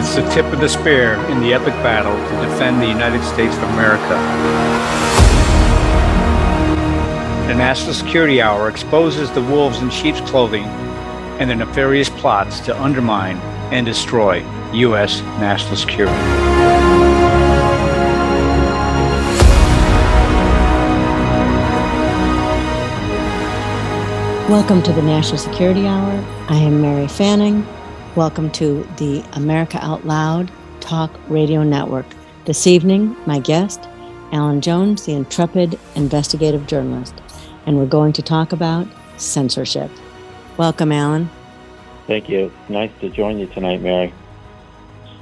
It's the tip of the spear in the epic battle to defend the United States of America. The National Security Hour exposes the wolves in sheep's clothing and their nefarious plots to undermine and destroy U.S. national security. Welcome to the National Security Hour. I am Mary Fanning. Welcome to the America Out Loud Talk Radio Network. This evening, my guest, Alan Jones, the intrepid investigative journalist, and we're going to talk about censorship. Welcome, Alan. Thank you. Nice to join you tonight, Mary.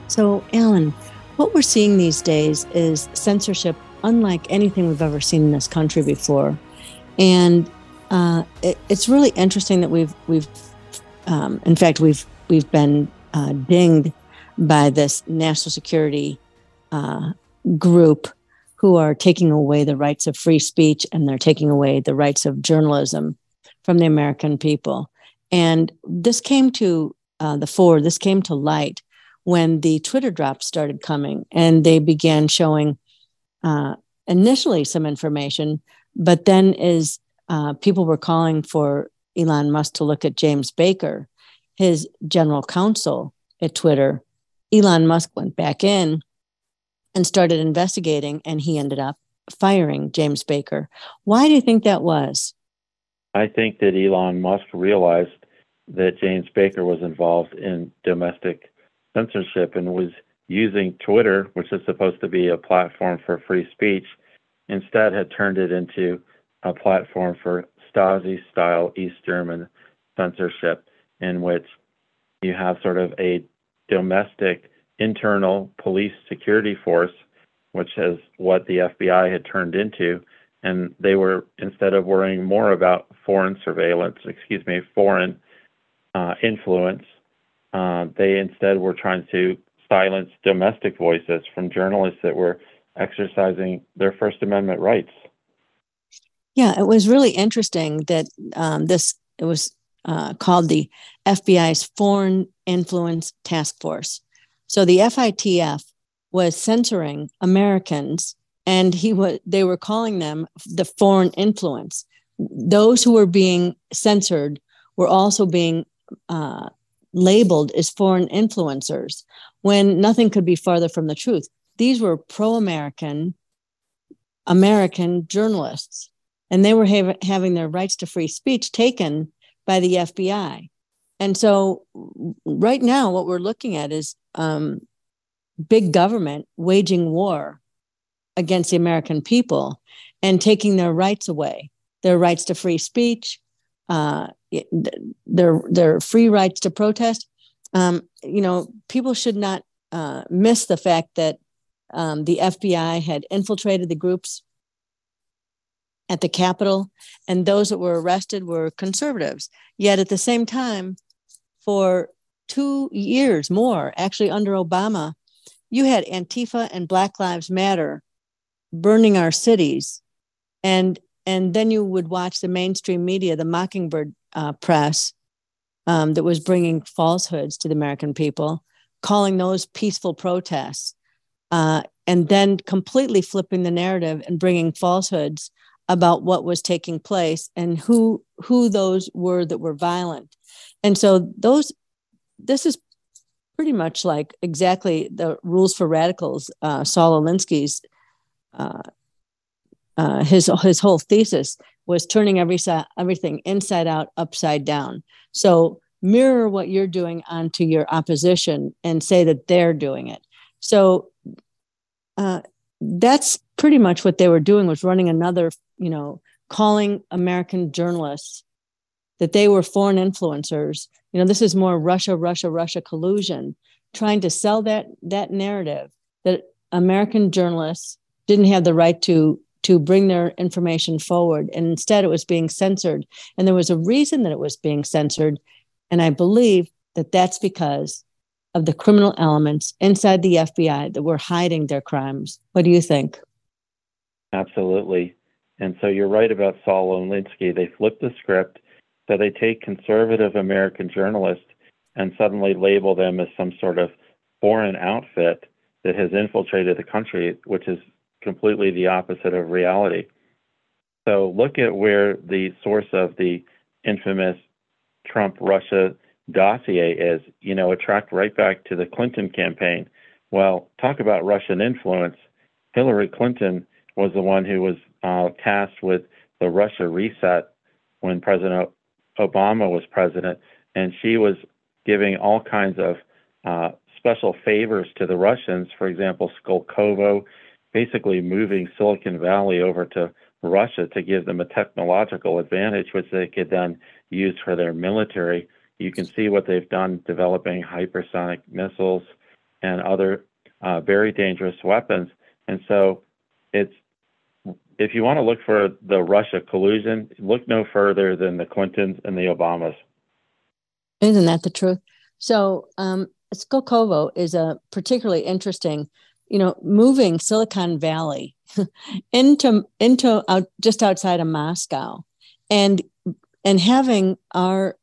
So, Alan, what we're seeing these days is censorship unlike anything we've ever seen in this country before. And uh, it, it's really interesting that we've we've um, in fact we've we've been uh, dinged by this national security uh, group who are taking away the rights of free speech and they're taking away the rights of journalism from the American people. And this came to uh, the fore. This came to light when the Twitter drops started coming, and they began showing uh, initially some information, but then as uh, people were calling for Elon Musk to look at James Baker, his general counsel at Twitter. Elon Musk went back in and started investigating, and he ended up firing James Baker. Why do you think that was? I think that Elon Musk realized that James Baker was involved in domestic censorship and was using Twitter, which is supposed to be a platform for free speech, instead had turned it into a platform for Stasi style East German censorship, in which you have sort of a domestic internal police security force, which is what the FBI had turned into. And they were, instead of worrying more about foreign surveillance, excuse me, foreign uh, influence, uh, they instead were trying to silence domestic voices from journalists that were exercising their First Amendment rights. Yeah, it was really interesting that um, this it was uh, called the FBI's Foreign Influence Task Force. So the FITF was censoring Americans, and he was they were calling them the foreign influence. Those who were being censored were also being uh, labeled as foreign influencers when nothing could be farther from the truth. These were pro-American American journalists and they were ha- having their rights to free speech taken by the FBI. And so, right now, what we're looking at is um, big government waging war against the American people and taking their rights away their rights to free speech, uh, their, their free rights to protest. Um, you know, people should not uh, miss the fact that um, the FBI had infiltrated the groups at the Capitol, and those that were arrested were conservatives. Yet at the same time, for two years more, actually under Obama, you had Antifa and Black Lives Matter burning our cities, and and then you would watch the mainstream media, the Mockingbird uh, press, um, that was bringing falsehoods to the American people, calling those peaceful protests, uh, and then completely flipping the narrative and bringing falsehoods about what was taking place and who who those were that were violent. And so those this is pretty much like exactly the rules for radicals uh, saul alinsky's uh, uh, his his whole thesis was turning every everything inside out upside down. So mirror what you're doing onto your opposition and say that they're doing it. So uh, that's pretty much what they were doing was running another you know calling american journalists that they were foreign influencers you know this is more russia russia russia collusion trying to sell that that narrative that american journalists didn't have the right to to bring their information forward and instead it was being censored and there was a reason that it was being censored and i believe that that's because of the criminal elements inside the FBI that were hiding their crimes. What do you think? Absolutely. And so you're right about Saul Alinsky. They flip the script. So they take conservative American journalists and suddenly label them as some sort of foreign outfit that has infiltrated the country, which is completely the opposite of reality. So look at where the source of the infamous Trump Russia dossier is. You know, it tracked right back to the Clinton campaign. Well, talk about Russian influence. Hillary Clinton was the one who was uh, tasked with the Russia reset when President Obama was president, and she was giving all kinds of uh, special favors to the Russians. For example, Skolkovo, basically moving Silicon Valley over to Russia to give them a technological advantage, which they could then use for their military. You can see what they've done developing hypersonic missiles and other uh, very dangerous weapons. And so it's if you want to look for the Russia collusion, look no further than the Clintons and the Obamas. Isn't that the truth? So, um, Skolkovo is a particularly interesting, you know, moving Silicon Valley into into out, just outside of Moscow, and and having our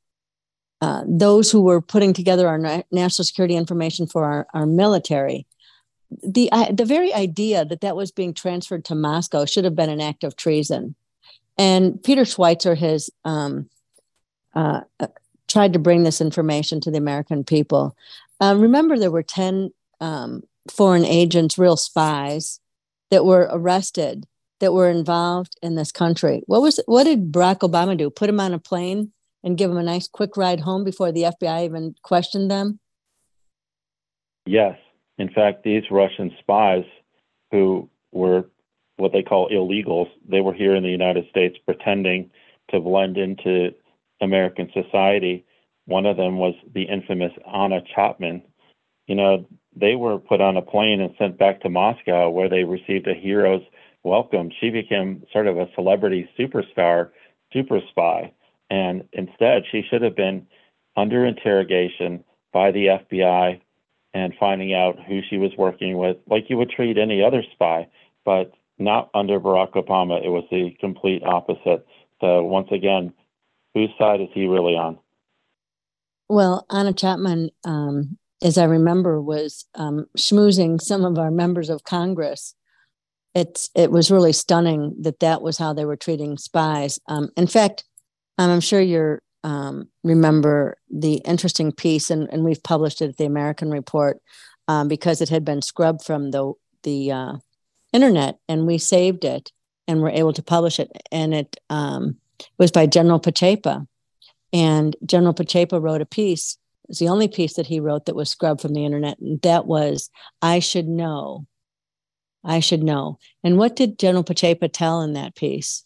uh, those who were putting together our na- national security information for our, our military the the very idea that that was being transferred to Moscow should have been an act of treason. And Peter Schweizer has um, uh, uh, tried to bring this information to the American people. Uh, remember, there were ten um, foreign agents, real spies, that were arrested that were involved in this country. What was what did Barack Obama do? Put him on a plane and give him a nice quick ride home before the FBI even questioned them? Yes. In fact, these Russian spies who were what they call illegals, they were here in the United States pretending to blend into American society. One of them was the infamous Anna Chapman. You know, they were put on a plane and sent back to Moscow where they received a hero's welcome. She became sort of a celebrity superstar, super spy. And instead, she should have been under interrogation by the FBI and finding out who she was working with, like you would treat any other spy, but not under Barack Obama. It was the complete opposite. So, once again, whose side is he really on? Well, Anna Chapman, um, as I remember, was um, schmoozing some of our members of Congress. It's it was really stunning that that was how they were treating spies. Um, in fact, I'm sure you're um, remember the interesting piece, and, and we've published it at the American Report um, because it had been scrubbed from the the uh, internet, and we saved it and were able to publish it. And it um, was by General Pacepa, and General Pacepa wrote a piece. It's the only piece that he wrote that was scrubbed from the internet, and that was "I should know." I should know. And what did General Pacepa tell in that piece?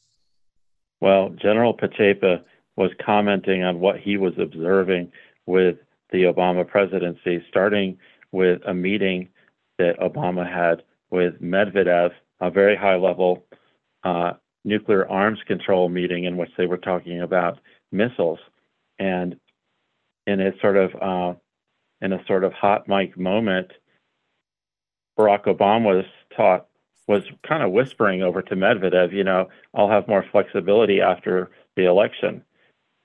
Well, General Pacepa was commenting on what he was observing with the Obama presidency, starting with a meeting that Obama had with Medvedev, a very high level uh, nuclear arms control meeting in which they were talking about missiles. And in a sort of uh, in a sort of hot mic moment, Barack Obama was kind of whispering over to Medvedev, you know, I'll have more flexibility after the election.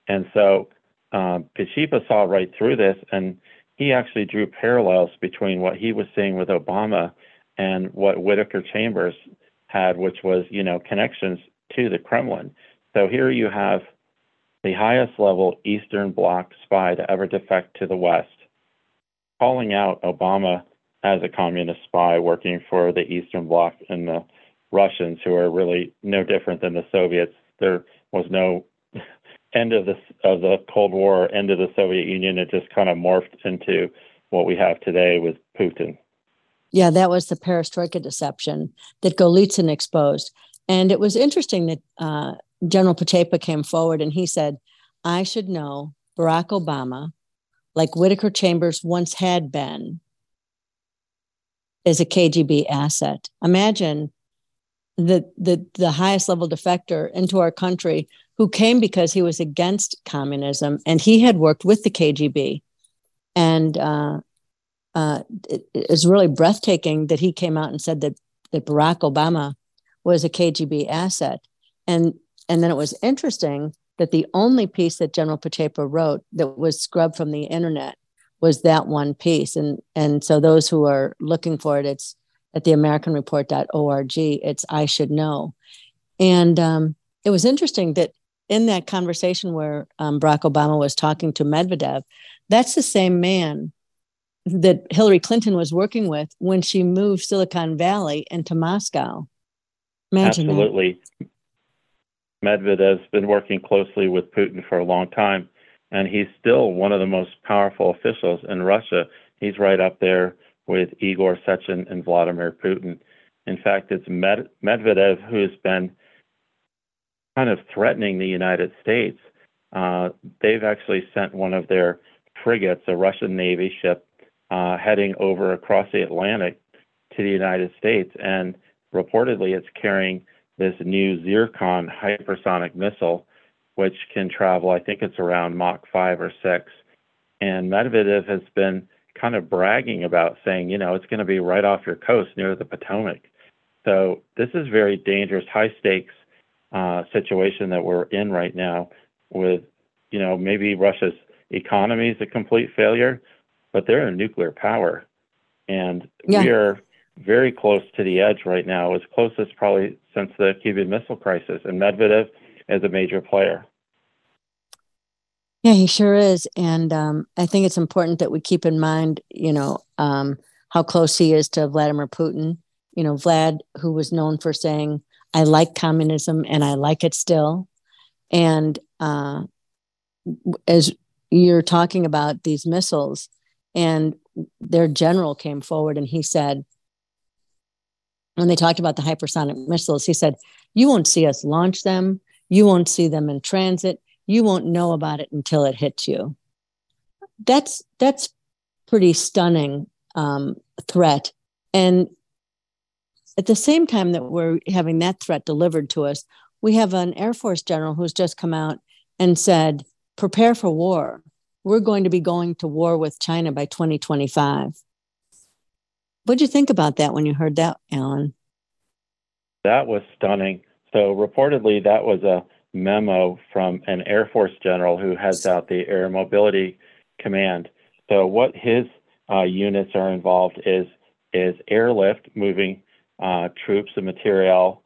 And so um, Pacepa saw right through this, and he actually drew parallels between what he was seeing with Obama and what Whittaker Chambers had, which was, you know, connections to the Kremlin. So here you have the highest level Eastern Bloc spy to ever defect to the West, calling out Obama as a communist spy working for the Eastern Bloc and the Russians, who are really no different than the Soviets. There was no end of the of the Cold War, end of the Soviet Union, it just kind of morphed into what we have today with Putin. Yeah, that was the perestroika deception that Golitsyn exposed, and it was interesting that uh, General Pacepa came forward and he said, "I should know Barack Obama, like Whittaker Chambers once had been." Is a KGB asset. Imagine the the the highest level defector into our country who came because he was against communism and he had worked with the KGB. And uh, uh, it, it was really breathtaking that he came out and said that, that Barack Obama was a KGB asset. And, and then it was interesting that the only piece that General Pacepa wrote that was scrubbed from the internet was that one piece. And and so those who are looking for it, it's at the AmericanReport.org. It's I should know. And um, it was interesting that in that conversation where um, Barack Obama was talking to Medvedev, that's the same man that Hillary Clinton was working with when she moved Silicon Valley into Moscow. Imagine Absolutely. That. Medvedev's been working closely with Putin for a long time, and he's still one of the most powerful officials in Russia. He's right up there with Igor Sechin and Vladimir Putin. In fact, it's Med- Medvedev who's been kind of threatening the United States. Uh, they've actually sent one of their frigates, a Russian Navy ship, uh, heading over across the Atlantic to the United States. And reportedly, it's carrying this new Zircon hypersonic missile, which can travel, I think it's around Mach 5 or 6. And Medvedev has been kind of bragging about saying, you know, it's going to be right off your coast near the Potomac. So this is very dangerous, high stakes uh, situation that we're in right now with, you know, maybe Russia's economy is a complete failure, but they're a nuclear power. And yeah. we are very close to the edge right now, as close as probably since the Cuban Missile Crisis. And Medvedev is a major player. Yeah, he sure is. And um, I think it's important that we keep in mind, you know, um, how close he is to Vladimir Putin. You know, Vlad, who was known for saying, I like communism and I like it still. And uh, as you're talking about these missiles, and their general came forward and he said, when they talked about the hypersonic missiles, he said, You won't see us launch them. You won't see them in transit. You won't know about it until it hits you. That's that's pretty stunning um, threat. And at the same time that we're having that threat delivered to us, we have an Air Force general who's just come out and said, prepare for war. We're going to be going to war with China by 2025. What did you think about that when you heard that, Alan? That was stunning. So, reportedly, that was a memo from an Air Force general who heads out the Air Mobility Command. So, what his uh, units are involved is is airlift, moving uh, troops and material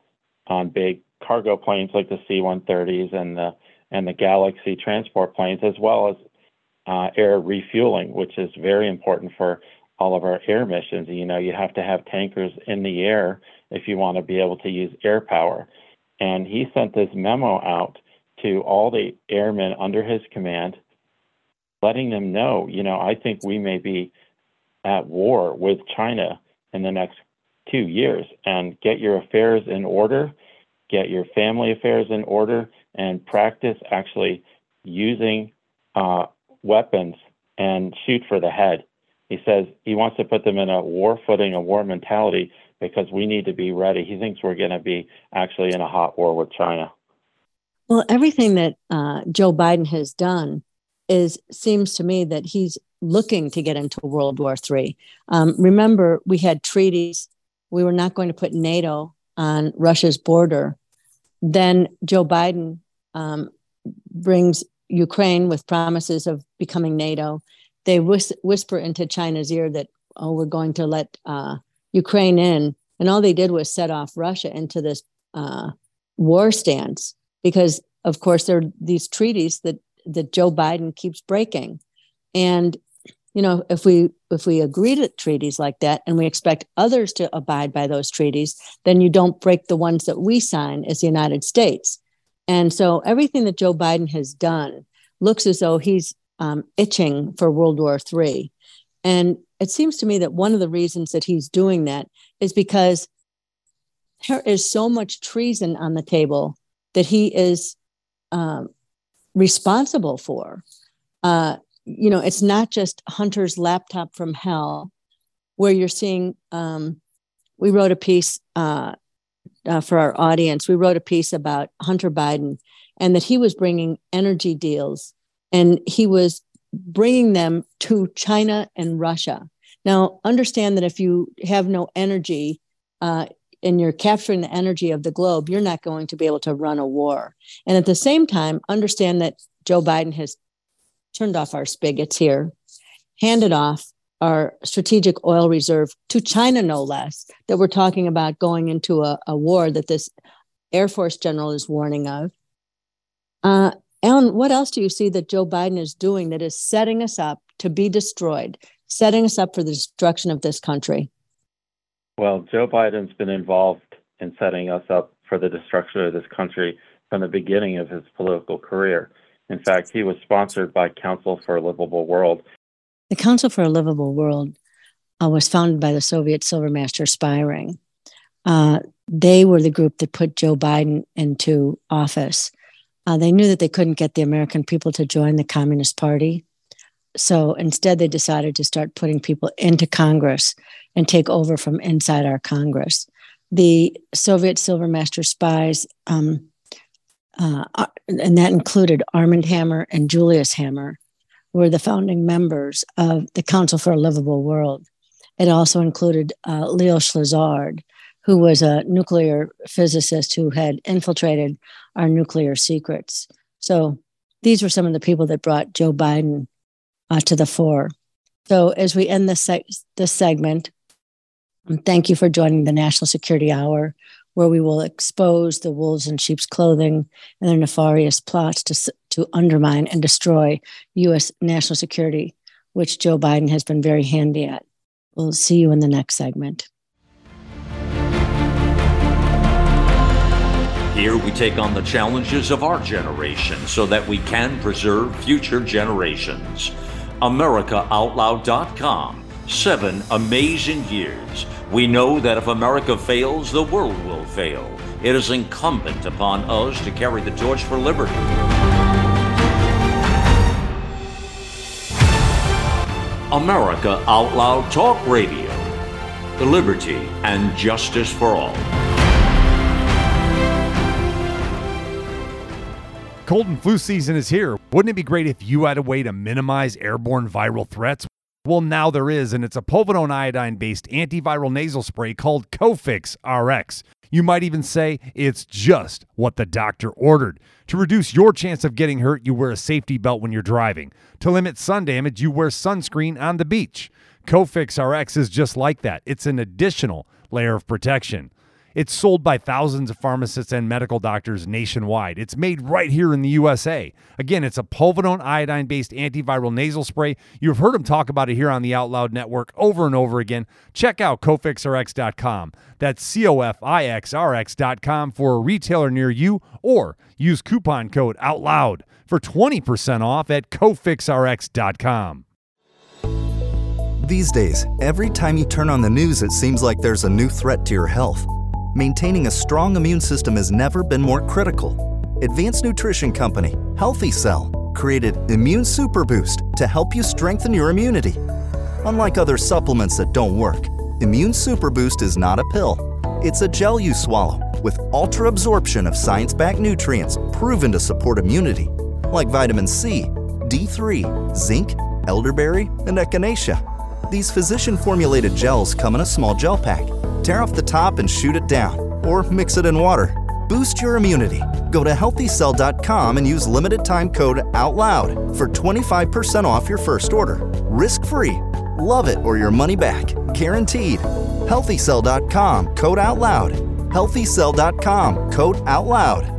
on big cargo planes like the C-130s and the and the Galaxy transport planes, as well as uh, air refueling, which is very important for all of our air missions. You know, you have to have tankers in the air if you want to be able to use air power. And he sent this memo out to all the airmen under his command, letting them know, you know, I think we may be at war with China in the next two years and get your affairs in order, get your family affairs in order, and practice actually using uh, weapons and shoot for the head. He says he wants to put them in a war footing, a war mentality, because we need to be ready. He thinks we're going to be actually in a hot war with China. Well, everything that uh, Joe Biden has done is seems to me that he's looking to get into World War III. Um, remember, we had treaties. We were not going to put NATO on Russia's border. Then Joe Biden um, brings Ukraine with promises of becoming NATO. They whis- whisper into China's ear that, oh, we're going to let uh, Ukraine in. And all they did was set off Russia into this uh, war stance because, of course, there are these treaties that, that Joe Biden keeps breaking. And you know if we if we agree to treaties like that and we expect others to abide by those treaties then you don't break the ones that we sign as the united states. And so everything that joe biden has done looks as though he's um, itching for world war iii and it seems to me that one of the reasons that he's doing that is because there is so much treason on the table that he is um, responsible for. Uh, you know, it's not just Hunter's laptop from hell, where you're seeing. Um, we wrote a piece uh, uh, for our audience. We wrote a piece about Hunter Biden and that he was bringing energy deals and he was bringing them to China and Russia. Now, understand that if you have no energy uh, and you're capturing the energy of the globe, you're not going to be able to run a war. And at the same time, understand that Joe Biden has turned off our spigots here. handed off our strategic oil reserve to China, no less, that we're talking about going into a, a war that this Air Force general is warning of. Uh, Alan, what else do you see that Joe Biden is doing that is setting us up to be destroyed, setting us up for the destruction of this country? Well, Joe Biden's been involved in setting us up for the destruction of this country from the beginning of his political career. In fact, he was sponsored by Council for a Livable World. The Council for a Livable World uh, was founded by the Soviet silver master spy ring. Uh, they were the group that put Joe Biden into office. Uh, they knew that they couldn't get the American people to join the Communist Party. So instead, they decided to start putting people into Congress and take over from inside our Congress. The Soviet silver master spies, um, uh, uh and that included Armand Hammer and Julius Hammer, were the founding members of the Council for a Livable World. It also included uh, Leo Szilard, who was a nuclear physicist who had infiltrated our nuclear secrets. So these were some of the people that brought Joe Biden uh, to the fore. So as we end this, this segment, thank you for joining the National Security Hour, where we will expose the wolves in sheep's clothing and their nefarious plots to, to undermine and destroy U.S. national security, which Joe Biden has been very handy at. We'll see you in the next segment. Here we take on the challenges of our generation so that we can preserve future generations. AmericaOutloud.com. Seven amazing years. We know that if America fails, the world will fail. It is incumbent upon us to carry the torch for liberty. America Out Loud Talk Radio. Liberty and justice for all. Cold and flu season is here. Wouldn't it be great if you had a way to minimize airborne viral threats? Well, now there is, and it's a povidone iodine based antiviral nasal spray called Cofix RX. You might even say it's just what the doctor ordered. To reduce your chance of getting hurt, you wear a safety belt when you're driving. To limit sun damage, you wear sunscreen on the beach. Cofix RX is just like that. It's an additional layer of protection. It's sold by thousands of pharmacists and medical doctors nationwide. It's made right here in the USA. Again, it's a povidone iodine based antiviral nasal spray. You've heard him talk about it here on the Out Loud Network over and over again. Check out cofixrx.com. That's C O F I X R X.com for a retailer near you or use coupon code OUTLOUD for 20% off at cofixrx.com. These days, every time you turn on the news, it seems like there's a new threat to your health maintaining a strong immune system has never been more critical. Advanced nutrition company Healthy Cell created Immune Super Boost to help you strengthen your immunity. Unlike other supplements that don't work, Immune Super Boost is not a pill. It's a gel you swallow with ultra absorption of science backed nutrients proven to support immunity, like vitamin C, D3, zinc, elderberry, and echinacea. These physician formulated gels come in a small gel pack tear off the top and shoot it down, or mix it in water. Boost your immunity. Go to healthycell.com and use limited time code OUTLOUD for 25% off your first order. Risk free. Love it or your money back. Guaranteed. Healthycell.com code OUTLOUD. Healthycell.com code OUTLOUD.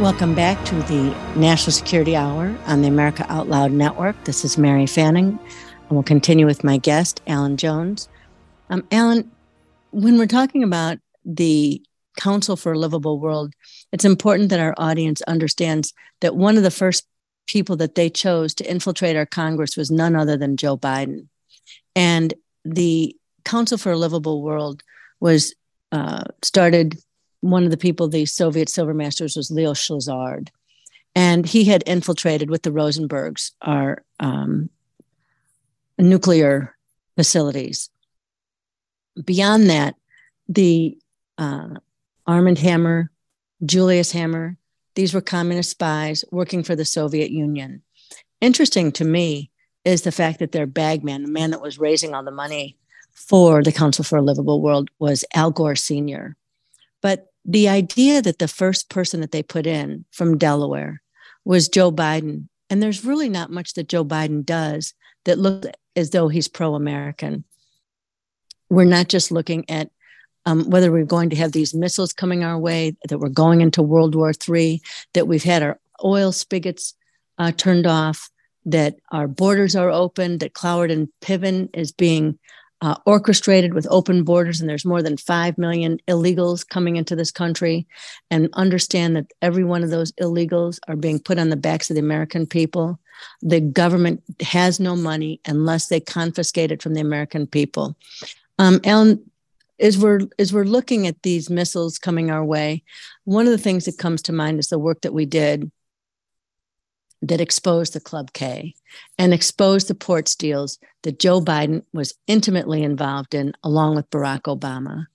Welcome back to the National Security Hour on the America Out Loud Network. This is Mary Fanning, and we'll continue with my guest, Alan Jones. Um, Alan, when we're talking about the Council for a Livable World, it's important that our audience understands that one of the first people that they chose to infiltrate our Congress was none other than Joe Biden. And the Council for a Livable World was uh, started one of the people, the Soviet silver masters, was Leo Szilard. And he had infiltrated with the Rosenbergs our um, nuclear facilities. Beyond that, the uh, Armand Hammer, Julius Hammer, these were communist spies working for the Soviet Union. Interesting to me is the fact that their bagman, the man that was raising all the money for the Council for a Livable World was Al Gore Sr. But the idea that the first person that they put in from Delaware was Joe Biden, and there's really not much that Joe Biden does that looks as though he's pro American. We're not just looking at um, whether we're going to have these missiles coming our way, that we're going into World War III, that we've had our oil spigots uh, turned off, that our borders are open, that Cloward and Piven is being uh, orchestrated with open borders, and there's more than 5 million illegals coming into this country, and understand that every one of those illegals are being put on the backs of the American people. The government has no money unless they confiscate it from the American people. Um, Alan, as we're as we're looking at these missiles coming our way, one of the things that comes to mind is the work that we did that exposed the Club K and exposed the port deals that Joe Biden was intimately involved in, along with Barack Obama.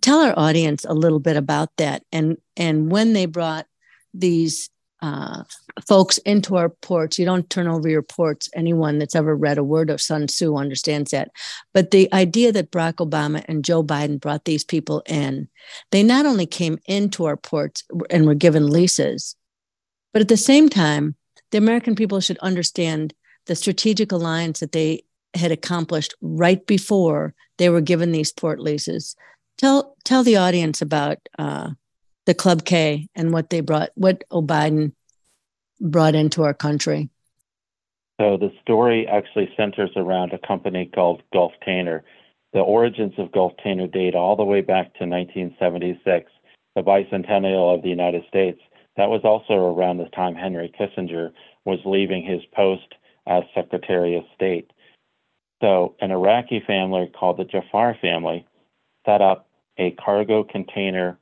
Tell our audience a little bit about that and and when they brought these uh, folks into our ports. You don't turn over your ports. Anyone that's ever read a word of Sun Tzu understands that. But the idea that Barack Obama and Joe Biden brought these people in, they not only came into our ports and were given leases, but at the same time, the American people should understand the strategic alliance that they had accomplished right before they were given these port leases. Tell tell the audience about uh, the Club K and what they brought, what O'Biden brought into our country. So the story actually centers around a company called Gulftainer. The origins of Gulftainer date all the way back to 1976, the bicentennial of the United States. That was also around the time Henry Kissinger was leaving his post as Secretary of State. So an Iraqi family called the Jafar family set up a cargo container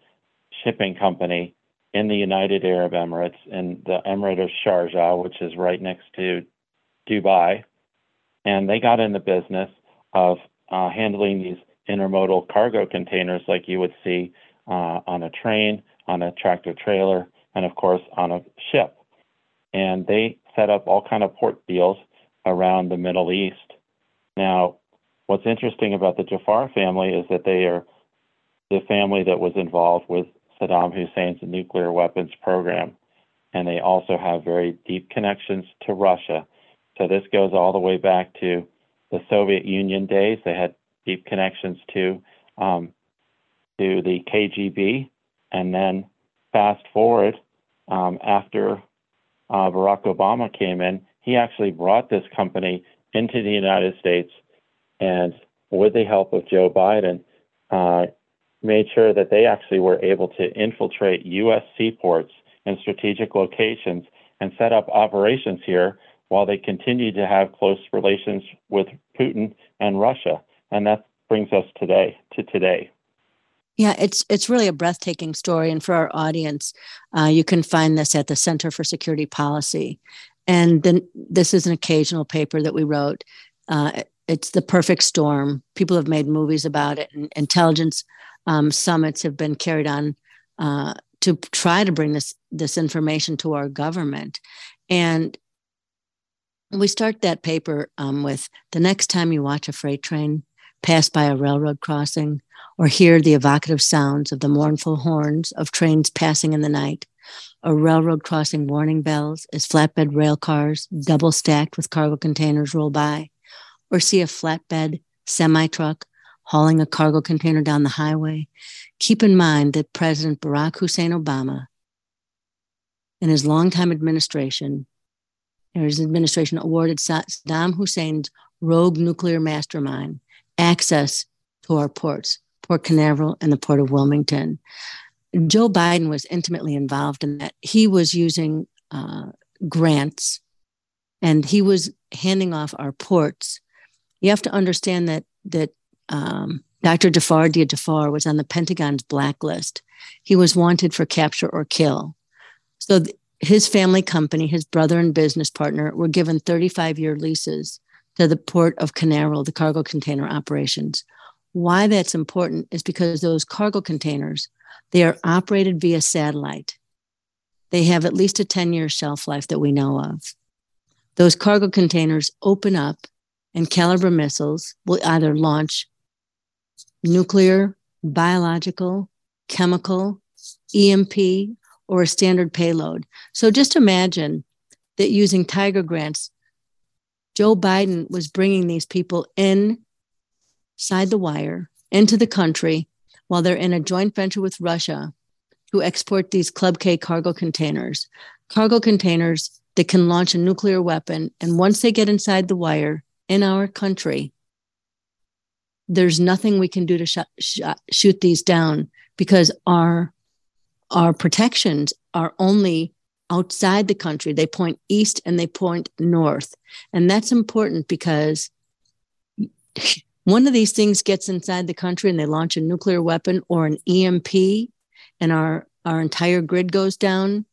shipping company in the United Arab Emirates in the Emirate of Sharjah, which is right next to Dubai. And they got in the business of uh, handling these intermodal cargo containers like you would see uh, on a train, on a tractor trailer, and of course on a ship. And they set up all kind of port deals around the Middle East. Now, what's interesting about the Jafar family is that they are the family that was involved with Saddam Hussein's nuclear weapons program. And they also have very deep connections to Russia. So this goes all the way back to the Soviet Union days. They had deep connections to um, to the KGB, and then fast forward um, after uh, Barack Obama came in, he actually brought this company into the United States, and with the help of Joe Biden, uh, made sure that they actually were able to infiltrate U.S. seaports and strategic locations and set up operations here while they continued to have close relations with Putin and Russia. And that brings us today to today. Yeah, it's it's really a breathtaking story, and for our audience, uh, you can find this at the Center for Security Policy, and then this is an occasional paper that we wrote. Uh, it's the perfect storm. People have made movies about it, and intelligence um, summits have been carried on uh, to try to bring this this information to our government. And we start that paper um, with the next time you watch a freight train pass by a railroad crossing or hear the evocative sounds of the mournful horns of trains passing in the night, or railroad crossing warning bells as flatbed rail cars, double stacked with cargo containers, roll by, or see a flatbed semi truck hauling a cargo container down the highway, keep in mind that President Barack Hussein Obama and his longtime administration, his administration awarded Saddam Hussein's rogue nuclear mastermind access to our ports, Port Canaveral and the Port of Wilmington. Joe Biden was intimately involved in that. He was using uh, grants and he was handing off our ports. You have to understand that that um, Dr. Jafar Dia Jafar was on the Pentagon's blacklist. He was wanted for capture or kill. So th- his family company, his brother and business partner, were given 35 year leases to the port of Canaveral, the cargo container operations. Why that's important is because those cargo containers, they are operated via satellite. They have at least a 10 year shelf life that we know of. Those cargo containers open up and Caliber missiles will either launch nuclear, biological, chemical, EMP, or a standard payload. So just imagine that using Tiger grants, Joe Biden was bringing these people in side the wire into the country while they're in a joint venture with Russia who export these Club K cargo containers, cargo containers that can launch a nuclear weapon. And once they get inside the wire in our country, there's nothing we can do to sh- sh- shoot these down because our our protections are only outside the country. They point east and they point north. And that's important because one of these things gets inside the country and they launch a nuclear weapon or an EMP and our, our entire grid goes down.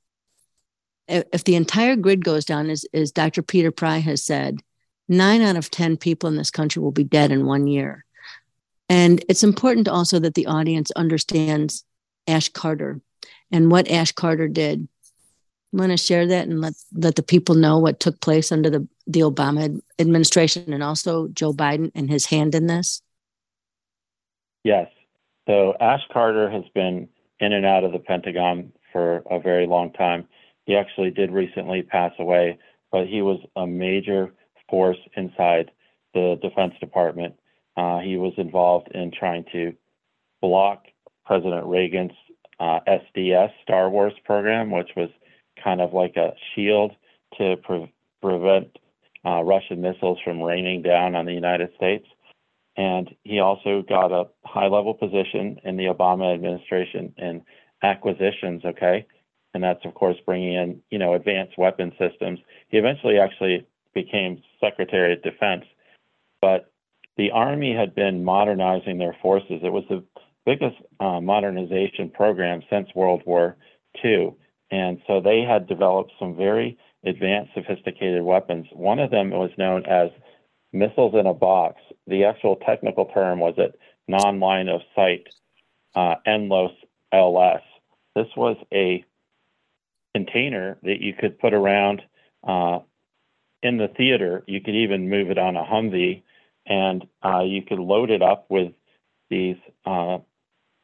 If the entire grid goes down, as, as Dr. Peter Pry has said, nine out of 10 people in this country will be dead in one year. And it's important also that the audience understands Ash Carter and what Ash Carter did want to share that and let let the people know what took place under the the Obama administration and also Joe Biden and his hand in this? Yes. So Ash Carter has been in and out of the Pentagon for a very long time. He actually did recently pass away, but he was a major force inside the Defense Department. Uh, he was involved in trying to block President Reagan's uh, SDS Star Wars program, which was kind of like a shield to pre- prevent uh, Russian missiles from raining down on the United States. And he also got a high level position in the Obama administration in acquisitions, okay? And that's, of course, bringing in, you know, advanced weapon systems. He eventually actually became Secretary of Defense. But the Army had been modernizing their forces. It was the biggest uh, modernization program since World War II. And so they had developed some very advanced, sophisticated weapons. One of them was known as missiles in a box. The actual technical term was it non-line of sight uh, NLOS LS. This was a container that you could put around uh, in the theater. You could even move it on a Humvee, and uh, you could load it up with these uh,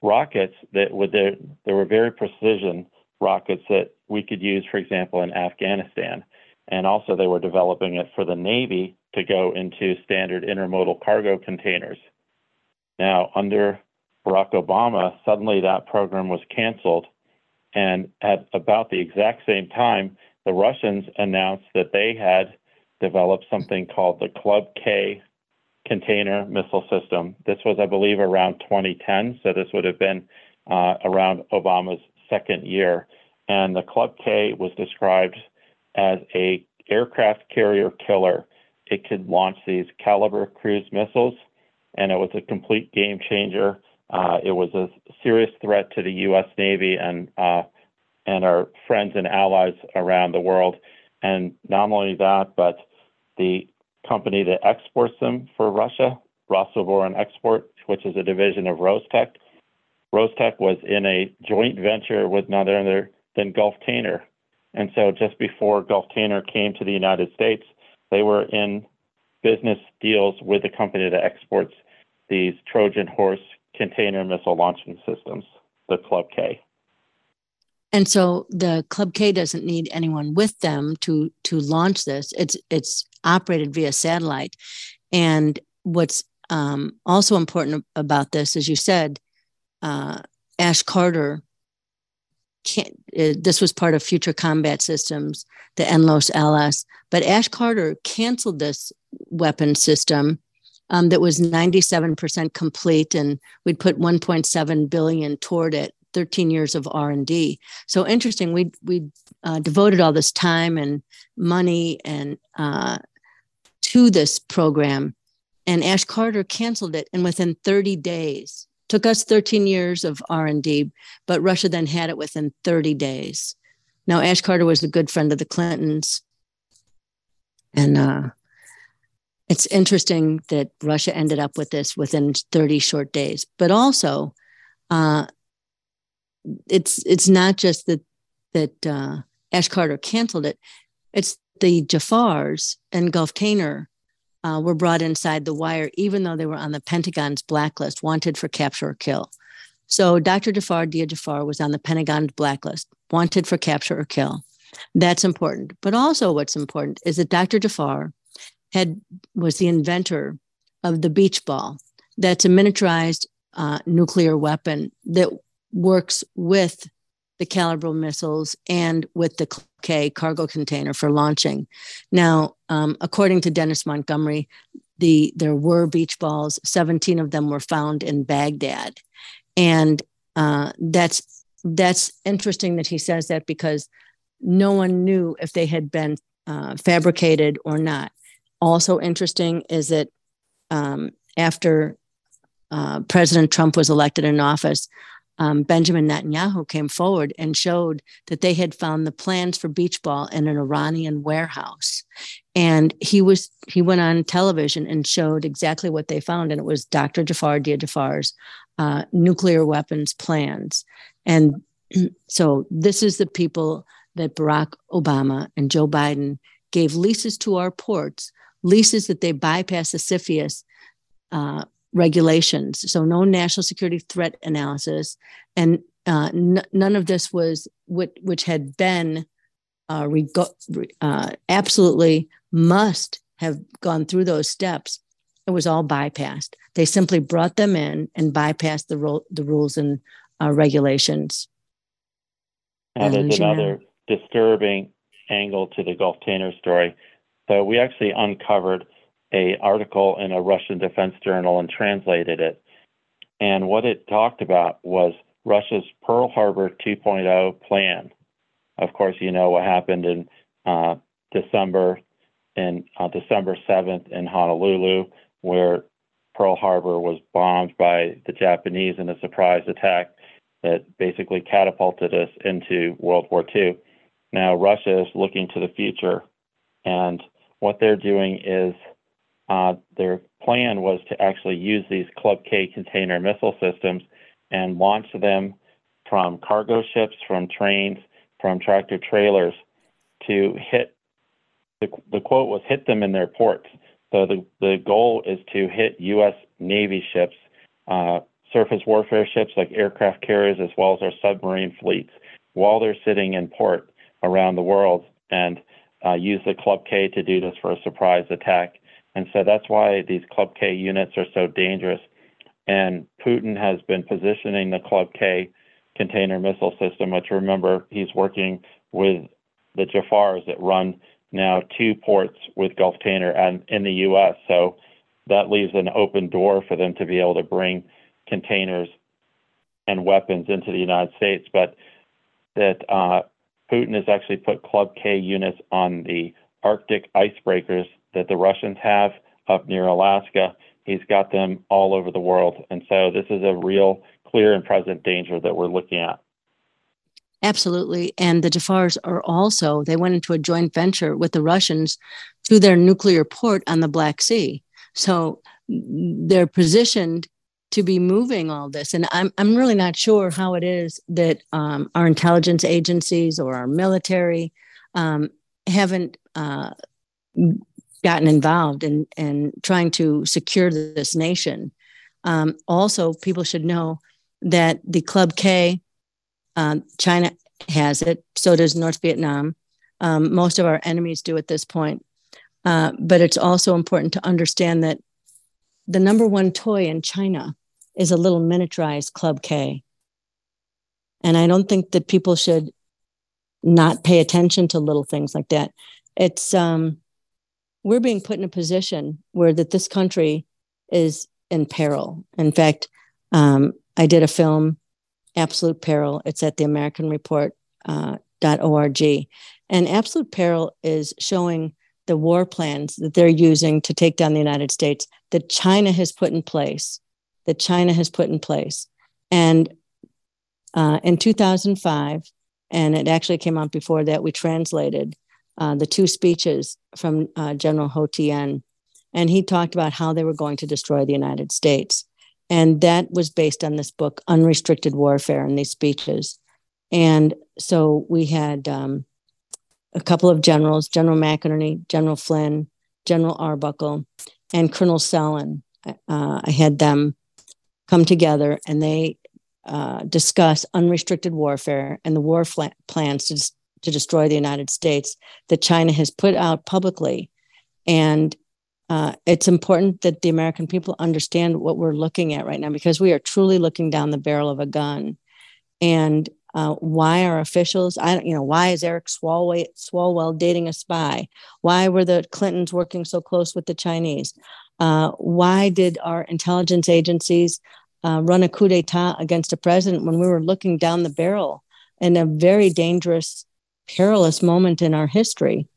rockets that would there were very precision rockets that we could use, for example, in Afghanistan. And also, they were developing it for the Navy to go into standard intermodal cargo containers. Now, under Barack Obama, suddenly that program was canceled. And at about the exact same time, the Russians announced that they had developed something called the Club K container missile system. This was, I believe, around 2010. So this would have been uh, around Obama's second year. And the Club K was described as a aircraft carrier killer. It could launch these Caliber cruise missiles, and it was a complete game changer. Uh, it was a serious threat to the U.S. Navy and uh, and our friends and allies around the world. And not only that, but the company that exports them for Russia, Rosoboron Export, which is a division of Rostec, Rostec was in a joint venture with none other than Gulf-Tainer. And so just before Gulf-Tainer came to the United States, they were in business deals with the company that exports these Trojan horse container missile launching systems, the Club K. And so the Club K doesn't need anyone with them to to launch this. It's it's operated via satellite. And what's um, also important about this, as you said, uh, Ash Carter. Uh, this was part of Future Combat Systems, the NLOS LS, but Ash Carter canceled this weapon system um, that was 97% complete, and we'd put 1.7 billion toward it. 13 years of r&d so interesting we we uh, devoted all this time and money and uh, to this program and ash carter canceled it and within 30 days Took us 13 years of R&D, but Russia then had it within 30 days. Now, Ash Carter was a good friend of the Clintons. And uh, it's interesting that Russia ended up with this within 30 short days. But also, uh, it's it's not just that that uh, Ash Carter canceled it. It's the Jafars and Gulf-Tainer uh, were brought inside the wire, even though they were on the Pentagon's blacklist, wanted for capture or kill. So Dr. Jafar Dia Jafar was on the Pentagon's blacklist, wanted for capture or kill. That's important. But also, what's important is that Dr. Jafar had was the inventor of the beach ball. That's a miniaturized uh, nuclear weapon that works with the Kalibr missiles and with the K cargo container for launching. Now, um, according to Dennis Montgomery, the there were beach balls. Seventeen of them were found in Baghdad, and uh, that's that's interesting that he says that because no one knew if they had been uh, fabricated or not. Also interesting is that um, after uh, President Trump was elected in office, um, Benjamin Netanyahu came forward and showed that they had found the plans for beach ball in an Iranian warehouse, and he was he went on television and showed exactly what they found, and it was Dr. Jafar Dia Jafar's uh, nuclear weapons plans, and so this is the people that Barack Obama and Joe Biden gave leases to our ports, leases that they bypass the CFIUS uh, regulations. So no national security threat analysis, and uh, n- none of this was which, which had been uh, reg- uh, absolutely must have gone through those steps. It was all bypassed. They simply brought them in and bypassed the, ro- the rules and uh, regulations. Now, there's another disturbing angle to the Gulftainer story. So we actually uncovered a article in a Russian defense journal and translated it. And what it talked about was Russia's Pearl Harbor 2.0 plan. Of course, you know what happened in uh, December, in uh, December 7th in Honolulu, where Pearl Harbor was bombed by the Japanese in a surprise attack that basically catapulted us into World War II. Now, Russia is looking to the future, and what they're doing is uh, their plan was to actually use these Club K container missile systems and launch them from cargo ships, from trains, from tractor trailers to hit the, the quote was hit them in their ports. So the, the goal is to hit U.S. Navy ships, uh, surface warfare ships like aircraft carriers, as well as our submarine fleets, while they're sitting in port around the world, and uh, use the Club K to do this for a surprise attack. And so that's why these Club K units are so dangerous. And Putin has been positioning the Club K container missile system, which remember he's working with the Jafars that run now two ports with Gulftainer and in the U.S. So that leaves an open door for them to be able to bring containers and weapons into the United States. But that uh, Putin has actually put Club K units on the Arctic icebreakers that the Russians have up near Alaska. He's got them all over the world. And so this is a real clear and present danger that we're looking at. Absolutely. And the Jafars are also, they went into a joint venture with the Russians to their nuclear port on the Black Sea. So they're positioned to be moving all this. And I'm, I'm really not sure how it is that um, our intelligence agencies or our military um, haven't uh, gotten involved in, in trying to secure this nation. Um, also, people should know that the Club K, uh, China has it, so does North Vietnam. Um, most of our enemies do at this point. Uh, but it's also important to understand that the number one toy in China is a little miniaturized Club K. And I don't think that people should not pay attention to little things like that. It's um, we're being put in a position where that this country is in peril. In fact, um, I did a film, Absolute Peril. It's at the American Report uh, .org, and Absolute Peril is showing the war plans that they're using to take down the United States that China has put in place. That China has put in place, and uh, in 2005, and it actually came out before that. We translated uh, the two speeches from uh, General Ho Tien, and he talked about how they were going to destroy the United States. And that was based on this book, Unrestricted Warfare, and these speeches. And so we had um, a couple of generals, General McInerney, General Flynn, General Arbuckle, and Colonel Sellon. Uh, I had them come together and they uh, discuss unrestricted warfare and the war fl- plans to, to destroy the United States that China has put out publicly. And uh, it's important that the American people understand what we're looking at right now because we are truly looking down the barrel of a gun. And uh, why are officials, I you know, why is Eric Swalwell, Swalwell dating a spy? Why were the Clintons working so close with the Chinese? Uh, why did our intelligence agencies uh, run a coup d'etat against a president when we were looking down the barrel in a very dangerous, perilous moment in our history?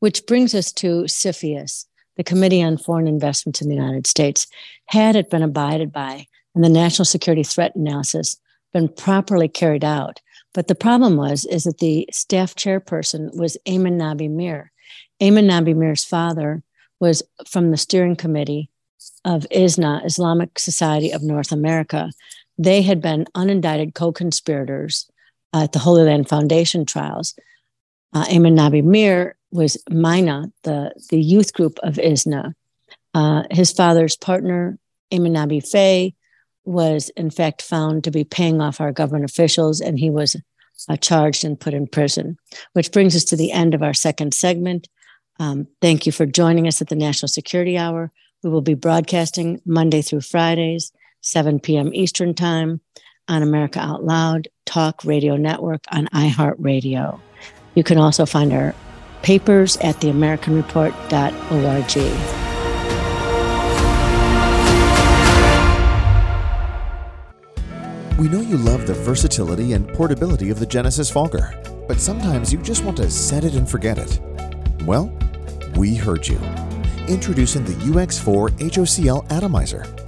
Which brings us to CFIUS, the Committee on Foreign Investments in the United States. Had it been abided by and the national security threat analysis been properly carried out. But the problem was is that the staff chairperson was Ayman Nabi Mir. Ayman Nabi Mir's father was from the steering committee of ISNA, Islamic Society of North America. They had been unindicted co-conspirators at the Holy Land Foundation trials. Uh, Nabi Mir was MYNA, the, the youth group of ISNA. Uh, his father's partner, Ayman Nabi Faye, was in fact found to be paying off our government officials, and he was uh, charged and put in prison. Which brings us to the end of our second segment. Um, thank you for joining us at the National Security Hour. We will be broadcasting Monday through Fridays, 7 p.m. Eastern Time on America Out Loud Talk Radio Network on iHeartRadio. You can also find our papers at theamericanreport.org. We know you love the versatility and portability of the Genesis Fogger, but sometimes you just want to set it and forget it. Well, we heard you. Introducing the UX4 HOCL Atomizer.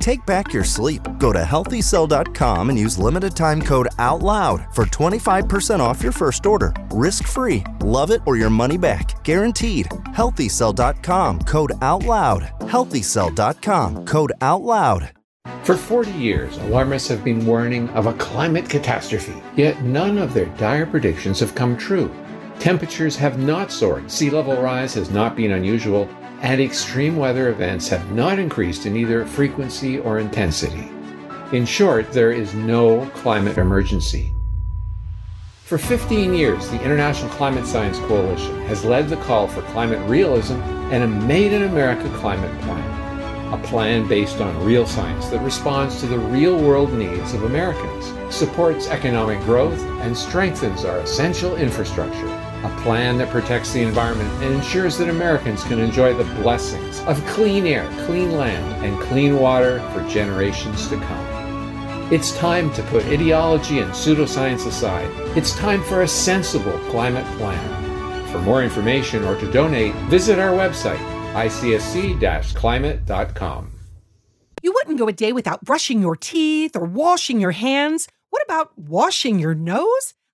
Take back your sleep. Go to healthycell.com and use limited time code OUTLOUD for 25% off your first order. Risk free. Love it or your money back. Guaranteed. Healthycell.com code OUTLOUD. Healthycell.com code OUTLOUD. For 40 years, alarmists have been warning of a climate catastrophe, yet none of their dire predictions have come true. Temperatures have not soared, sea level rise has not been unusual, and extreme weather events have not increased in either frequency or intensity. In short, there is no climate emergency. For 15 years, the International Climate Science Coalition has led the call for climate realism and a Made in America climate plan. A plan based on real science that responds to the real world needs of Americans, supports economic growth, and strengthens our essential infrastructure a plan that protects the environment and ensures that Americans can enjoy the blessings of clean air, clean land, and clean water for generations to come. It's time to put ideology and pseudoscience aside. It's time for a sensible climate plan. For more information or to donate, visit our website, icsc climate.com. You wouldn't go a day without brushing your teeth or washing your hands. What about washing your nose?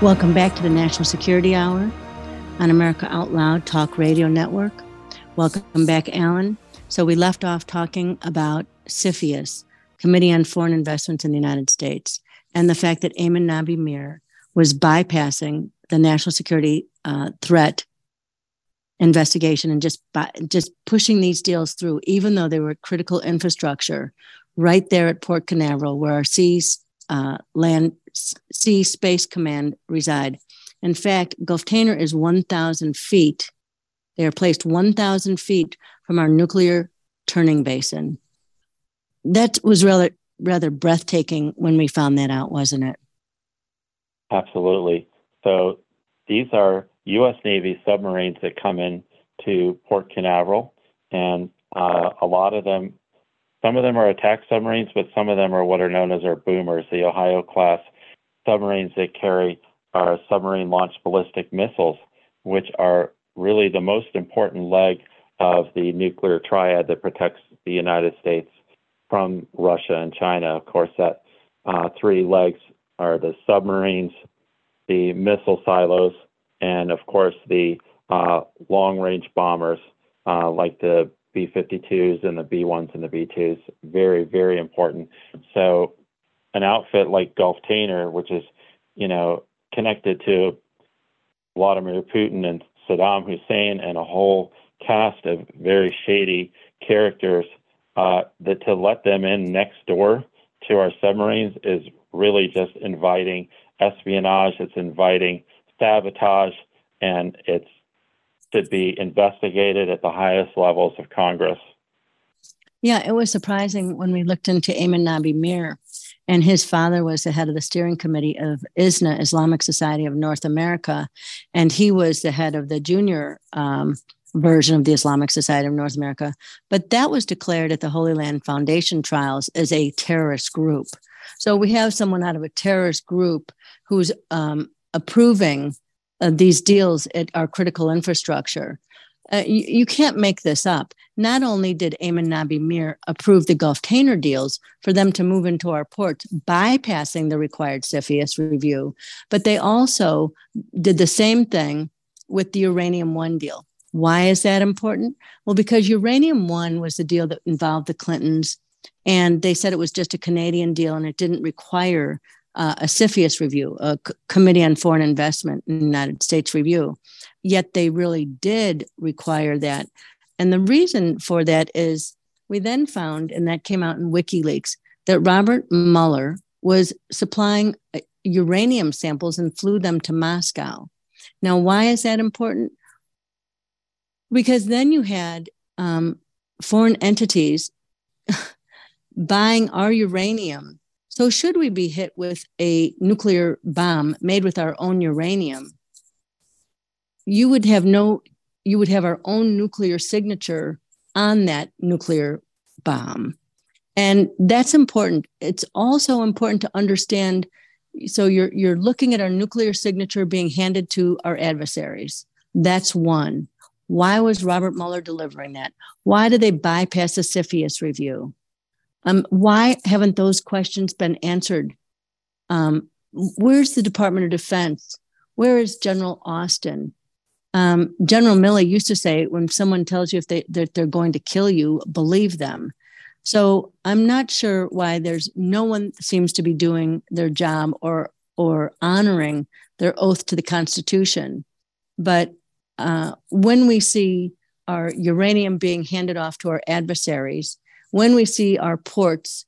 Welcome back to the National Security Hour on America Out Loud Talk Radio Network. Welcome back, Alan. So we left off talking about CFIUS, Committee on Foreign Investments in the United States, and the fact that Ayman Nabi Mir was bypassing the national security uh, threat investigation and just by, just pushing these deals through, even though they were critical infrastructure, right there at Port Canaveral, where our seas uh, land sea space command reside. In fact, Gulftainer is 1,000 feet. They are placed 1,000 feet from our nuclear turning basin. That was rather rather breathtaking when we found that out, wasn't it? Absolutely. So these are U.S. Navy submarines that come in to Port Canaveral, and uh, a lot of them, some of them are attack submarines, but some of them are what are known as our boomers, the Ohio class submarines that carry our submarine launched ballistic missiles, which are really the most important leg of the nuclear triad that protects the United States from Russia and China. Of course, that uh, three legs are the submarines, the missile silos, and of course the uh, long-range bombers uh, like the B-52s and the B-1s and the B-2s. Very, very important. So, an outfit like Gulf Tainer, which is, you know, connected to Vladimir Putin and Saddam Hussein and a whole cast of very shady characters uh, that to let them in next door to our submarines is really just inviting espionage. It's inviting sabotage, and it's to be investigated at the highest levels of Congress. Yeah, it was surprising when we looked into Ayman Nabi Mir, and his father was the head of the steering committee of ISNA, Islamic Society of North America, and he was the head of the junior um, version of the Islamic Society of North America. But that was declared at the Holy Land Foundation trials as a terrorist group. So we have someone out of a terrorist group who's um, approving uh, these deals at our critical infrastructure. Uh, you, you, can't make this up. Not only did Ayman Nabi Mir approve the Gulftainer deals for them to move into our ports, bypassing the required CFIUS review, but they also did the same thing with the Uranium One deal. Why is that important? Well, because Uranium One was the deal that involved the Clintons, and they said it was just a Canadian deal and it didn't require uh, a CFIUS review, a C- Committee on Foreign Investment in the United States review. Yet they really did require that. And the reason for that is we then found, and that came out in WikiLeaks, that Robert Mueller was supplying uh, uranium samples and flew them to Moscow. Now, why is that important? because then you had um, foreign entities buying our uranium. So, should we be hit with a nuclear bomb made with our own uranium, you would have no, you would have our own nuclear signature on that nuclear bomb. And that's important. It's also important to understand. So you're you're looking at our nuclear signature being handed to our adversaries. That's one. Why was Robert Mueller delivering that? Why did they bypass the CFIUS review? Um, why haven't those questions been answered? Um, where's the Department of Defense? Where is General Austin? Um, General Milley used to say, when someone tells you if they that they're going to kill you, believe them. So I'm not sure why there's no one seems to be doing their job or or honoring their oath to the Constitution. But uh, when we see our uranium being handed off to our adversaries, when we see our ports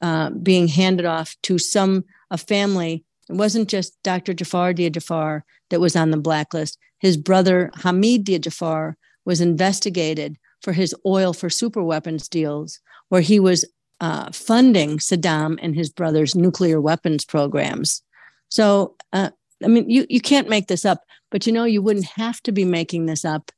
uh, being handed off to some a family, it wasn't just Dr. Jafar Dia Jafar that was on the blacklist. His brother Hamid Dia Jafar was investigated for his oil for super weapons deals, where he was uh, funding Saddam and his brother's nuclear weapons programs. So, uh, I mean, you, you can't make this up. But you know, you wouldn't have to be making this up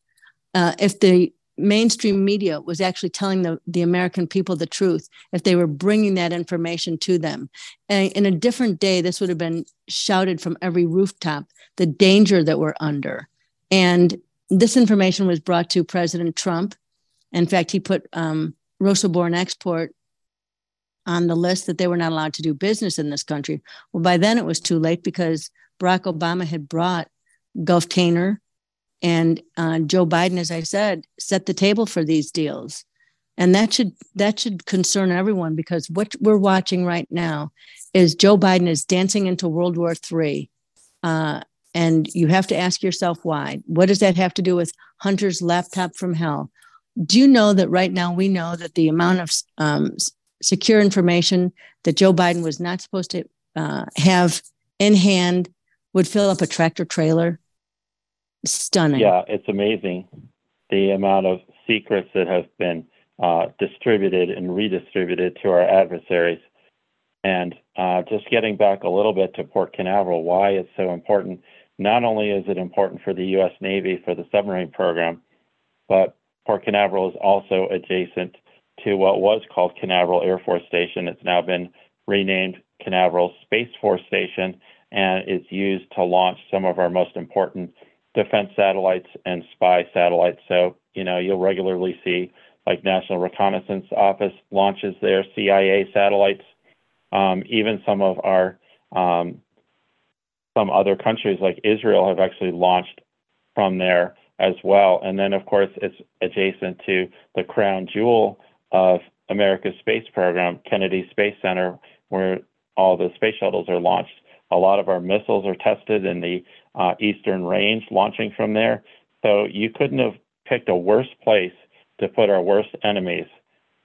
uh, if the mainstream media was actually telling the, the American people the truth, if they were bringing that information to them. And in a different day, this would have been shouted from every rooftop the danger that we're under. And this information was brought to President Trump. In fact, he put um, Rosoboronexport on the list that they were not allowed to do business in this country. Well, by then it was too late because Barack Obama had brought Gulftainer and uh, Joe Biden, as I said, set the table for these deals. And that should that should concern everyone because what we're watching right now is Joe Biden is dancing into World War III. Uh, and you have to ask yourself why. What does that have to do with Hunter's laptop from hell? Do you know that right now we know that the amount of um, secure information that Joe Biden was not supposed to uh, have in hand would fill up a tractor trailer? Stunning. Yeah, it's amazing the amount of secrets that have been uh, distributed and redistributed to our adversaries. And uh, just getting back a little bit to Port Canaveral, why it's so important. Not only is it important for the U.S. Navy for the submarine program, but Port Canaveral is also adjacent to what was called Canaveral Air Force Station. It's now been renamed Canaveral Space Force Station, and it's used to launch some of our most important defense satellites and spy satellites. So, you know, you'll regularly see like National Reconnaissance Office launches their CIA satellites. Um, even some of our um, some other countries like Israel have actually launched from there as well. And then, of course, it's adjacent to the crown jewel of America's space program, Kennedy Space Center, where all the space shuttles are launched. A lot of our missiles are tested in the uh, Eastern Range, launching from there. So you couldn't have picked a worse place to put our worst enemies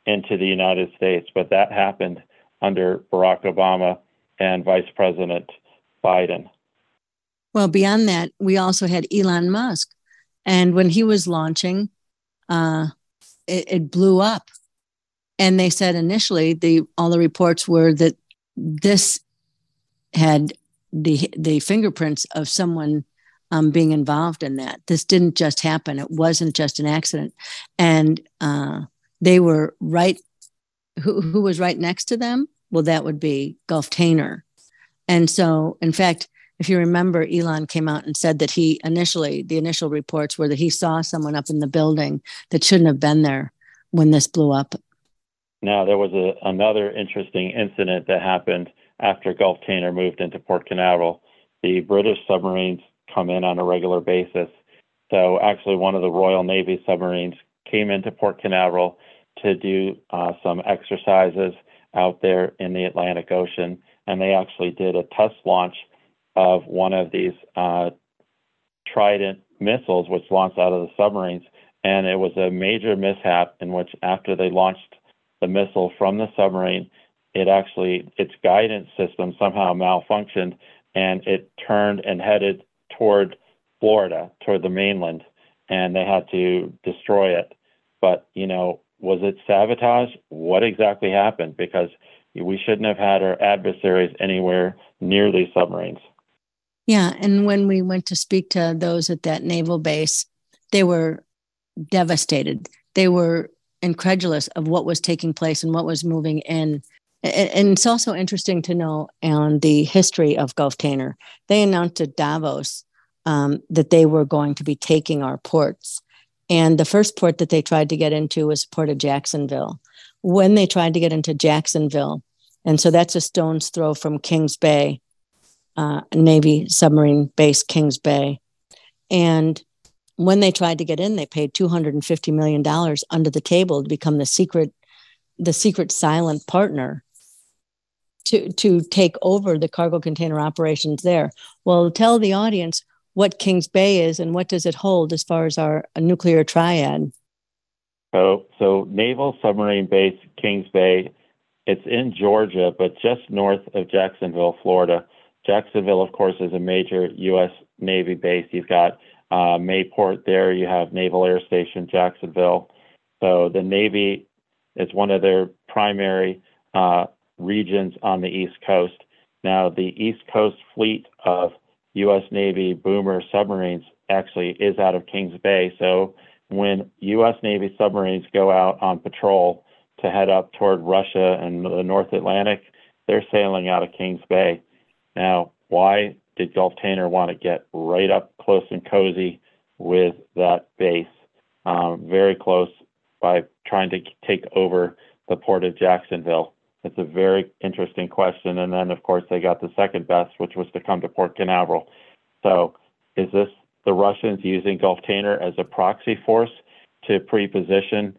into the United States, but that happened under Barack Obama and Vice President Biden. Well, beyond that, we also had Elon Musk. And when he was launching, uh, it, it blew up. And they said initially, the all the reports were that this had the the fingerprints of someone um, being involved in that. This didn't just happen. It wasn't just an accident. And uh, they were right. Who, who was right next to them? Well, that would be Gulftainer. And so, in fact, if you remember, Elon came out and said that he initially, the initial reports were that he saw someone up in the building that shouldn't have been there when this blew up. Now, there was a, another interesting incident that happened after Gulf Tainer moved into Port Canaveral. The British submarines come in on a regular basis. So, actually, one of the Royal Navy submarines came into Port Canaveral to do uh, some exercises out there in the Atlantic Ocean, and they actually did a test launch of one of these uh, Trident missiles, which launched out of the submarines. And it was a major mishap in which, after they launched the missile from the submarine, it actually its guidance system somehow malfunctioned and it turned and headed toward Florida, toward the mainland, and they had to destroy it. But, you know, was it sabotage? What exactly happened? Because we shouldn't have had our adversaries anywhere near these submarines. Yeah. And when we went to speak to those at that naval base, they were devastated. They were incredulous of what was taking place and what was moving in. And it's also interesting to know on the history of Gulftainer. They announced at Davos um, that they were going to be taking our ports. And the first port that they tried to get into was port of Jacksonville. When they tried to get into Jacksonville, and so that's a stone's throw from Kings Bay, uh, Navy submarine base, Kings Bay. And when they tried to get in, they paid $250 million under the table to become the secret, the secret silent partner to, to take over the cargo container operations there. Well, tell the audience what Kings Bay is and what does it hold as far as our nuclear triad. So, so Naval Submarine Base Kings Bay, it's in Georgia, but just north of Jacksonville, Florida. Jacksonville, of course, is a major U.S. Navy base. You've got uh, Mayport there. You have Naval Air Station Jacksonville. So the Navy is one of their primary uh, regions on the East Coast. Now, the East Coast fleet of U.S. Navy boomer submarines actually is out of Kings Bay. So when U.S. Navy submarines go out on patrol to head up toward Russia and the North Atlantic, they're sailing out of Kings Bay. Now, why did Gulf Tainer want to get right up close and cozy with that base, um, very close by trying to take over the port of Jacksonville? It's a very interesting question. And then, of course, they got the second best, which was to come to Port Canaveral. So, is this the Russians using Gulftainer as a proxy force to pre-position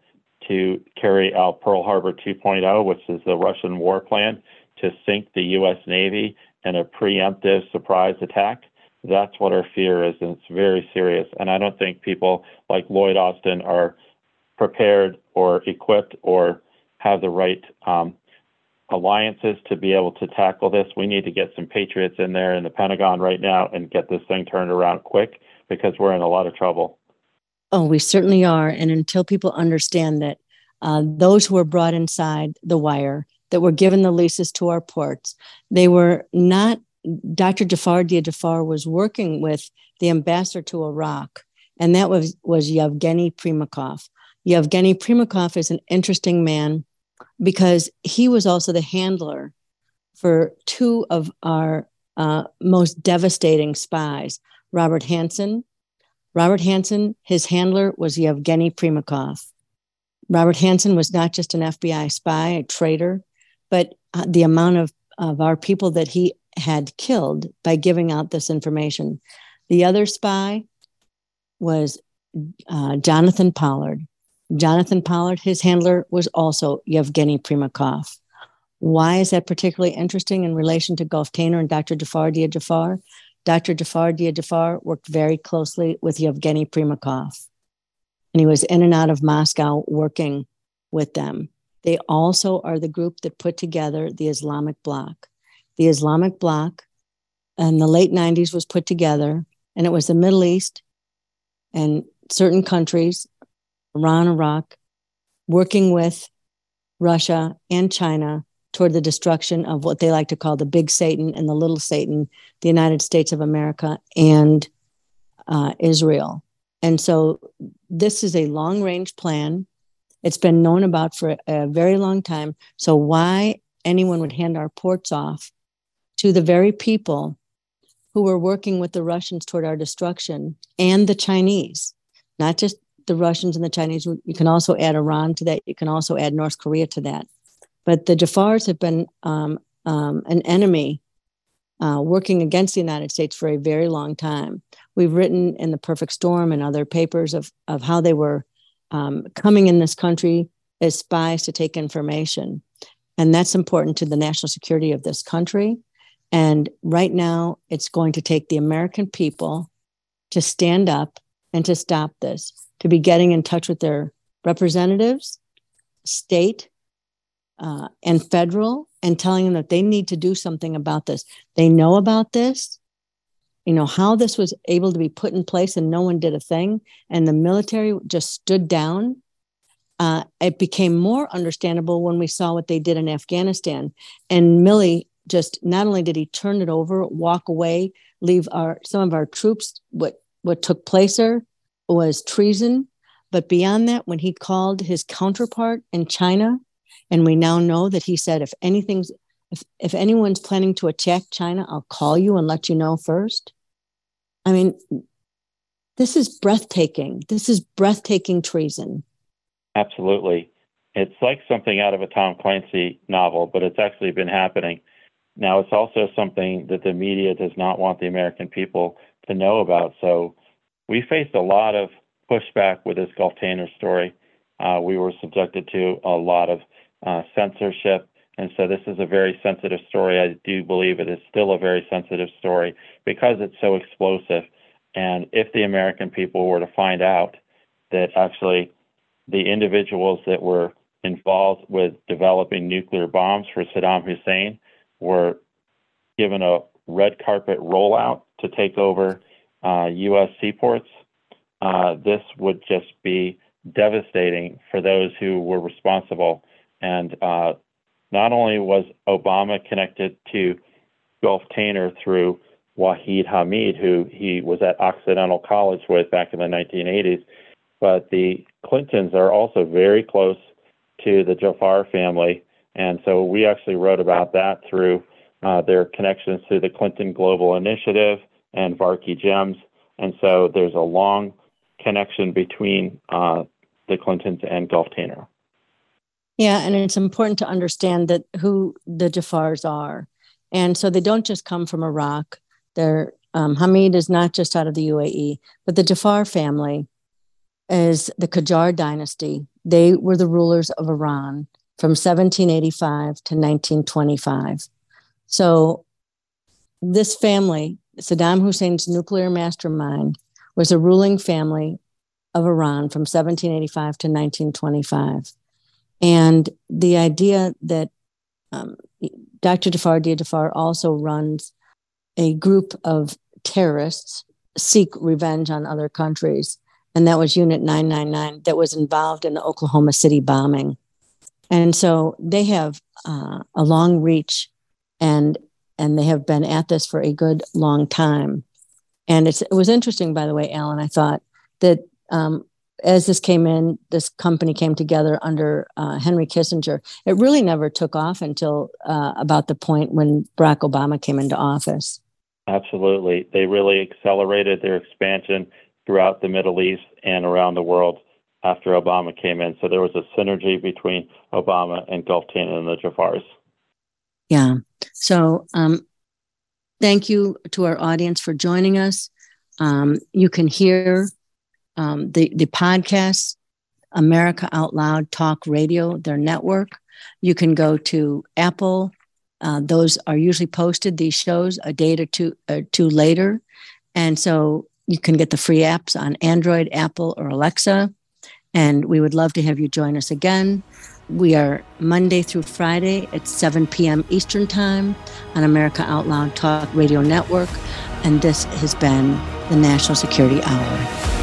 to carry out Pearl Harbor 2.0, which is the Russian war plan to sink the U.S. Navy in a preemptive surprise attack? That's what our fear is, and it's very serious. And I don't think people like Lloyd Austin are prepared or equipped or have the right um, alliances to be able to tackle this. We need to get some patriots in there in the Pentagon right now and get this thing turned around quick because we're in a lot of trouble. Oh, we certainly are. And until people understand that uh, those who were brought inside the wire, that were given the leases to our ports, they were not. Dr. Jafar Dia Jafar was working with the ambassador to Iraq, and that was, was Yevgeny Primakov. Yevgeny Primakov is an interesting man because he was also the handler for two of our uh, most devastating spies, Robert Hanssen. Robert Hanssen, his handler was Yevgeny Primakov. Robert Hanssen was not just an FBI spy, a traitor, but uh, the amount of, of our people that he had killed by giving out this information. The other spy was uh, Jonathan Pollard. Jonathan Pollard, his handler, was also Yevgeny Primakov. Why is that particularly interesting in relation to Gulftainer and Dr. Jafar Dia Jafar? Dr. Jafar Dia Jafar worked very closely with Yevgeny Primakov, and he was in and out of Moscow working with them. They also are the group that put together the Islamic Bloc. The Islamic Bloc in the late 90s was put together, and it was the Middle East and certain countries Iran, Iraq, working with Russia and China toward the destruction of what they like to call the big Satan and the little Satan, the United States of America and uh, Israel. And so this is a long range plan. It's been known about for a very long time. So, why anyone would hand our ports off to the very people who were working with the Russians toward our destruction and the Chinese, not just the Russians and the Chinese. You can also add Iran to that. You can also add North Korea to that. But the Jafars have been um, um, an enemy uh, working against the United States for a very long time. We've written in The Perfect Storm and other papers of, of how they were um, coming in this country as spies to take information. And that's important to the national security of this country. And right now, it's going to take the American people to stand up and to stop this be getting in touch with their representatives, state, uh, and federal, and telling them that they need to do something about this. They know about this. You know, how this was able to be put in place and no one did a thing, and the military just stood down. Uh, it became more understandable when we saw what they did in Afghanistan. And Milley just not only did he turn it over, walk away, leave our some of our troops what what took place there was treason. But beyond that, when he called his counterpart in China, and we now know that he said, if anything's, if, if anyone's planning to attack China, I'll call you and let you know first. I mean, this is breathtaking. This is breathtaking treason. Absolutely. It's like something out of a Tom Clancy novel, but it's actually been happening. Now, it's also something that the media does not want the American people to know about. So we faced a lot of pushback with this Gulftainer story. Uh, we were subjected to a lot of uh, censorship. And so this is a very sensitive story. I do believe it is still a very sensitive story because it's so explosive. And if the American people were to find out that actually the individuals that were involved with developing nuclear bombs for Saddam Hussein were given a red carpet rollout to take over U.S. seaports, uh, this would just be devastating for those who were responsible. And uh, not only was Obama connected to Gulf Tainer through Wahid Hamid, who he was at Occidental College with back in the 1980s, but the Clintons are also very close to the Jafar family. And so we actually wrote about that through uh, their connections to the Clinton Global Initiative and Varkey Gems. And so there's a long connection between uh, the Clintons and Gulftainer. Yeah, and it's important to understand that who the Jafars are. And so they don't just come from Iraq. They're um, Hamid is not just out of the UAE, but the Jafar family is the Qajar dynasty. They were the rulers of Iran from 1785 to 1925. So this family, Saddam Hussein's nuclear mastermind, was a ruling family of Iran from 1785 to 1925. And the idea that um, Dr. Jafar Jafar also runs a group of terrorists seek revenge on other countries. And that was Unit 999 that was involved in the Oklahoma City bombing. And so they have uh, a long reach and and they have been at this for a good long time. And it was interesting, by the way, Alan, I thought that um, as this came in, this company came together under uh, Henry Kissinger. It really never took off until uh, about the point when Barack Obama came into office. Absolutely. They really accelerated their expansion throughout the Middle East and around the world after Obama came in. So there was a synergy between Obama and Gulftain and the Jafars. Yeah. So um, thank you to our audience for joining us. Um, you can hear um, the the podcast, America Out Loud Talk Radio, their network. You can go to Apple. Uh, those are usually posted these shows a day or two or two later, and so you can get the free apps on Android, Apple, or Alexa. And we would love to have you join us again. We are Monday through Friday at 7 p.m. Eastern Time on America Out Loud Talk Radio Network. And this has been the National Security Hour.